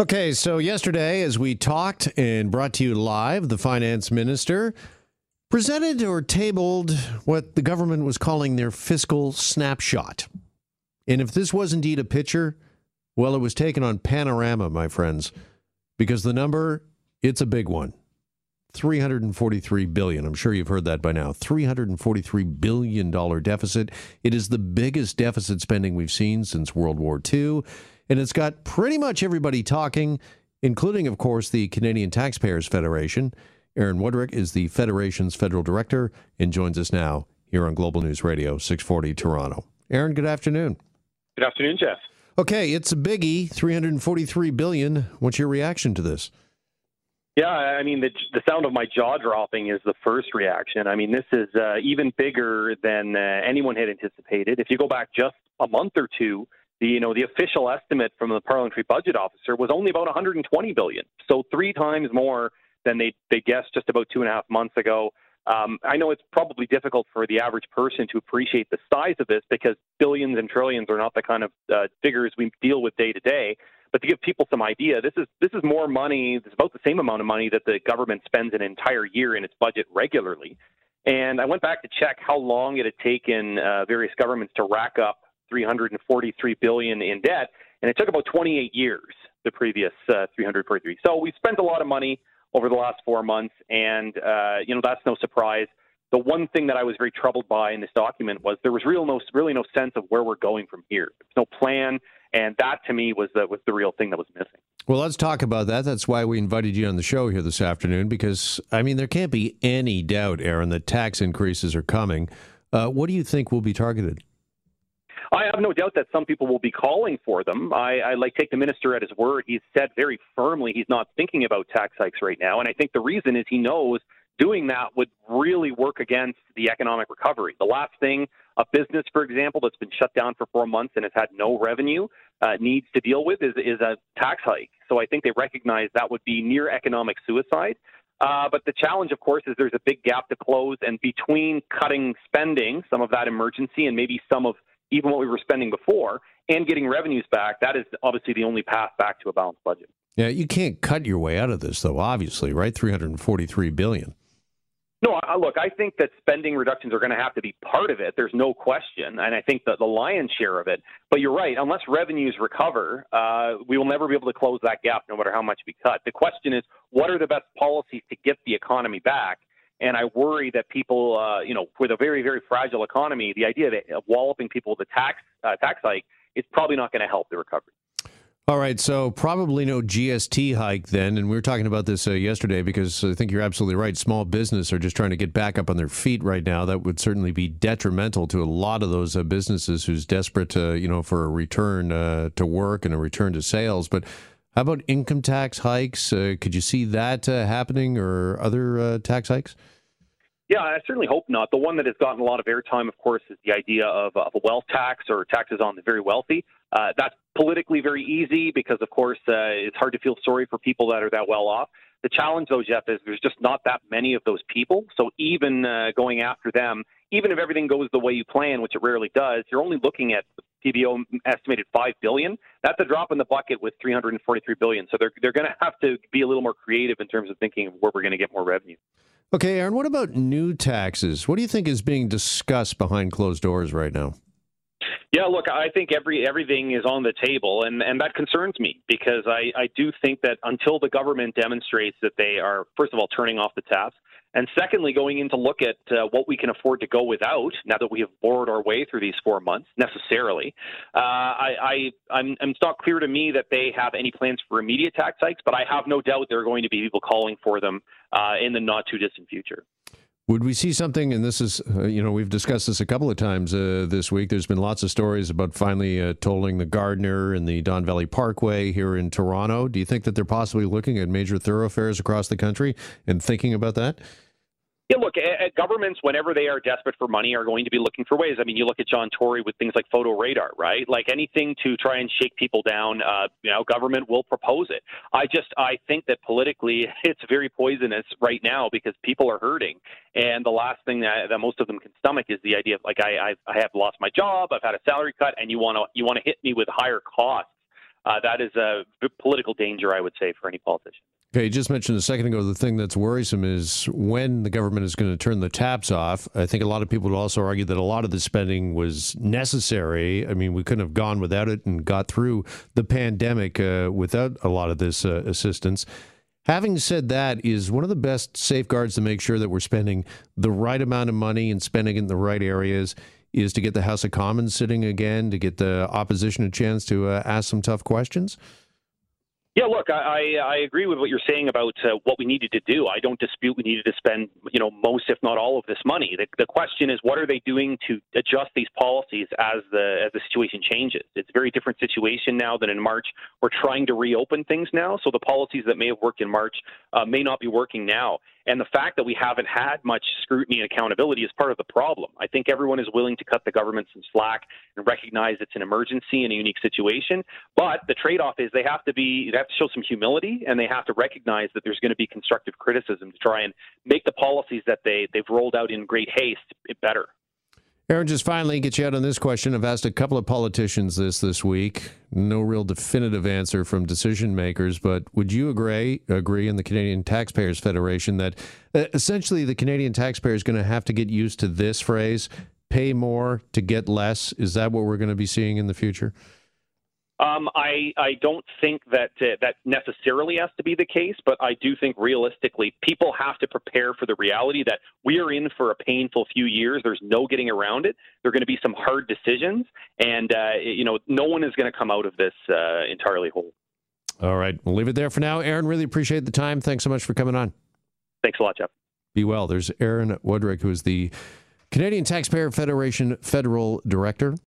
Okay, so yesterday, as we talked and brought to you live, the finance minister presented or tabled what the government was calling their fiscal snapshot. And if this was indeed a picture, well, it was taken on panorama, my friends, because the number, it's a big one. 343 billion. I'm sure you've heard that by now. 343 billion dollar deficit. It is the biggest deficit spending we've seen since World War II, and it's got pretty much everybody talking, including of course the Canadian Taxpayers Federation. Aaron Wudrick is the Federation's federal director and joins us now here on Global News Radio 640 Toronto. Aaron, good afternoon. Good afternoon, Jeff. Okay, it's a biggie, 343 billion. What's your reaction to this? Yeah, I mean, the, the sound of my jaw dropping is the first reaction. I mean, this is uh, even bigger than uh, anyone had anticipated. If you go back just a month or two, the you know the official estimate from the parliamentary budget officer was only about 120 billion, so three times more than they they guessed just about two and a half months ago. Um, I know it's probably difficult for the average person to appreciate the size of this because billions and trillions are not the kind of uh, figures we deal with day to day. But to give people some idea, this is this is more money. It's about the same amount of money that the government spends an entire year in its budget regularly. And I went back to check how long it had taken uh, various governments to rack up 343 billion in debt, and it took about 28 years. The previous uh, 343. So we spent a lot of money over the last four months, and uh, you know that's no surprise. The one thing that I was very troubled by in this document was there was real no really no sense of where we're going from here. There's no plan, and that to me was the was the real thing that was missing. Well, let's talk about that. That's why we invited you on the show here this afternoon because I mean there can't be any doubt, Aaron, that tax increases are coming. Uh, what do you think will be targeted? I have no doubt that some people will be calling for them. I, I like take the minister at his word. He's said very firmly he's not thinking about tax hikes right now, and I think the reason is he knows doing that would really work against the economic recovery. The last thing a business, for example, that's been shut down for four months and has had no revenue uh, needs to deal with is, is a tax hike. So I think they recognize that would be near economic suicide. Uh, but the challenge, of course, is there's a big gap to close, and between cutting spending, some of that emergency, and maybe some of even what we were spending before, and getting revenues back, that is obviously the only path back to a balanced budget. Yeah, you can't cut your way out of this, though. Obviously, right? Three hundred and forty-three billion. No, I, look, I think that spending reductions are going to have to be part of it. There's no question, and I think that the lion's share of it. But you're right. Unless revenues recover, uh, we will never be able to close that gap, no matter how much we cut. The question is, what are the best policies to get the economy back? And I worry that people, uh, you know, with a very, very fragile economy, the idea of walloping people with a tax uh, tax hike is probably not going to help the recovery. All right, so probably no GST hike then, and we were talking about this uh, yesterday because I think you're absolutely right. Small business are just trying to get back up on their feet right now. That would certainly be detrimental to a lot of those uh, businesses who's desperate, to, you know, for a return uh, to work and a return to sales. But how about income tax hikes? Uh, could you see that uh, happening or other uh, tax hikes? Yeah, I certainly hope not. The one that has gotten a lot of airtime, of course, is the idea of, of a wealth tax or taxes on the very wealthy. Uh, that's politically very easy because, of course, uh, it's hard to feel sorry for people that are that well off. The challenge, though, Jeff, is there's just not that many of those people. So even uh, going after them, even if everything goes the way you plan, which it rarely does, you're only looking at PBO estimated five billion. That's a drop in the bucket with 343 billion. So they're they're going to have to be a little more creative in terms of thinking of where we're going to get more revenue. Okay, Aaron. What about new taxes? What do you think is being discussed behind closed doors right now? Yeah, look, I think every everything is on the table, and, and that concerns me because I, I do think that until the government demonstrates that they are, first of all, turning off the taps, and secondly, going in to look at uh, what we can afford to go without now that we have bored our way through these four months necessarily. Uh, I, I, I'm, I'm, it's not clear to me that they have any plans for immediate tax hikes, but I have no doubt there are going to be people calling for them uh, in the not too distant future. Would we see something, and this is, uh, you know, we've discussed this a couple of times uh, this week. There's been lots of stories about finally uh, tolling the Gardiner and the Don Valley Parkway here in Toronto. Do you think that they're possibly looking at major thoroughfares across the country and thinking about that? Yeah, look, governments, whenever they are desperate for money, are going to be looking for ways. I mean, you look at John Tory with things like photo radar, right? Like anything to try and shake people down, uh, you know, government will propose it. I just, I think that politically it's very poisonous right now because people are hurting. And the last thing that, that most of them can stomach is the idea of like, I, I, I have lost my job, I've had a salary cut, and you want to, you want to hit me with higher costs uh, that is a political danger, I would say, for any politician. Okay, you just mentioned a second ago the thing that's worrisome is when the government is going to turn the taps off. I think a lot of people would also argue that a lot of the spending was necessary. I mean, we couldn't have gone without it and got through the pandemic uh, without a lot of this uh, assistance. Having said that, is one of the best safeguards to make sure that we're spending the right amount of money and spending in the right areas is to get the House of Commons sitting again, to get the opposition a chance to uh, ask some tough questions? Yeah, look, I, I agree with what you're saying about uh, what we needed to do. I don't dispute we needed to spend, you know, most, if not all, of this money. The, the question is, what are they doing to adjust these policies as the as the situation changes? It's a very different situation now than in March. We're trying to reopen things now, so the policies that may have worked in March uh, may not be working now. And the fact that we haven't had much scrutiny and accountability is part of the problem. I think everyone is willing to cut the government some slack and recognize it's an emergency and a unique situation. But the trade-off is they have to be they have to show some humility and they have to recognize that there's going to be constructive criticism to try and make the policies that they they've rolled out in great haste better. Aaron, just finally get you out on this question. I've asked a couple of politicians this this week. No real definitive answer from decision makers, but would you agree agree in the Canadian Taxpayers Federation that uh, essentially the Canadian taxpayer is going to have to get used to this phrase, pay more to get less? Is that what we're going to be seeing in the future? Um, I, I don't think that uh, that necessarily has to be the case, but I do think realistically, people have to prepare for the reality that we are in for a painful few years. There's no getting around it. There are going to be some hard decisions, and uh, you know, no one is going to come out of this uh, entirely whole. All right, we'll leave it there for now. Aaron, really appreciate the time. Thanks so much for coming on. Thanks a lot, Jeff. Be well. There's Aaron Wudrick, who is the Canadian Taxpayer Federation Federal Director.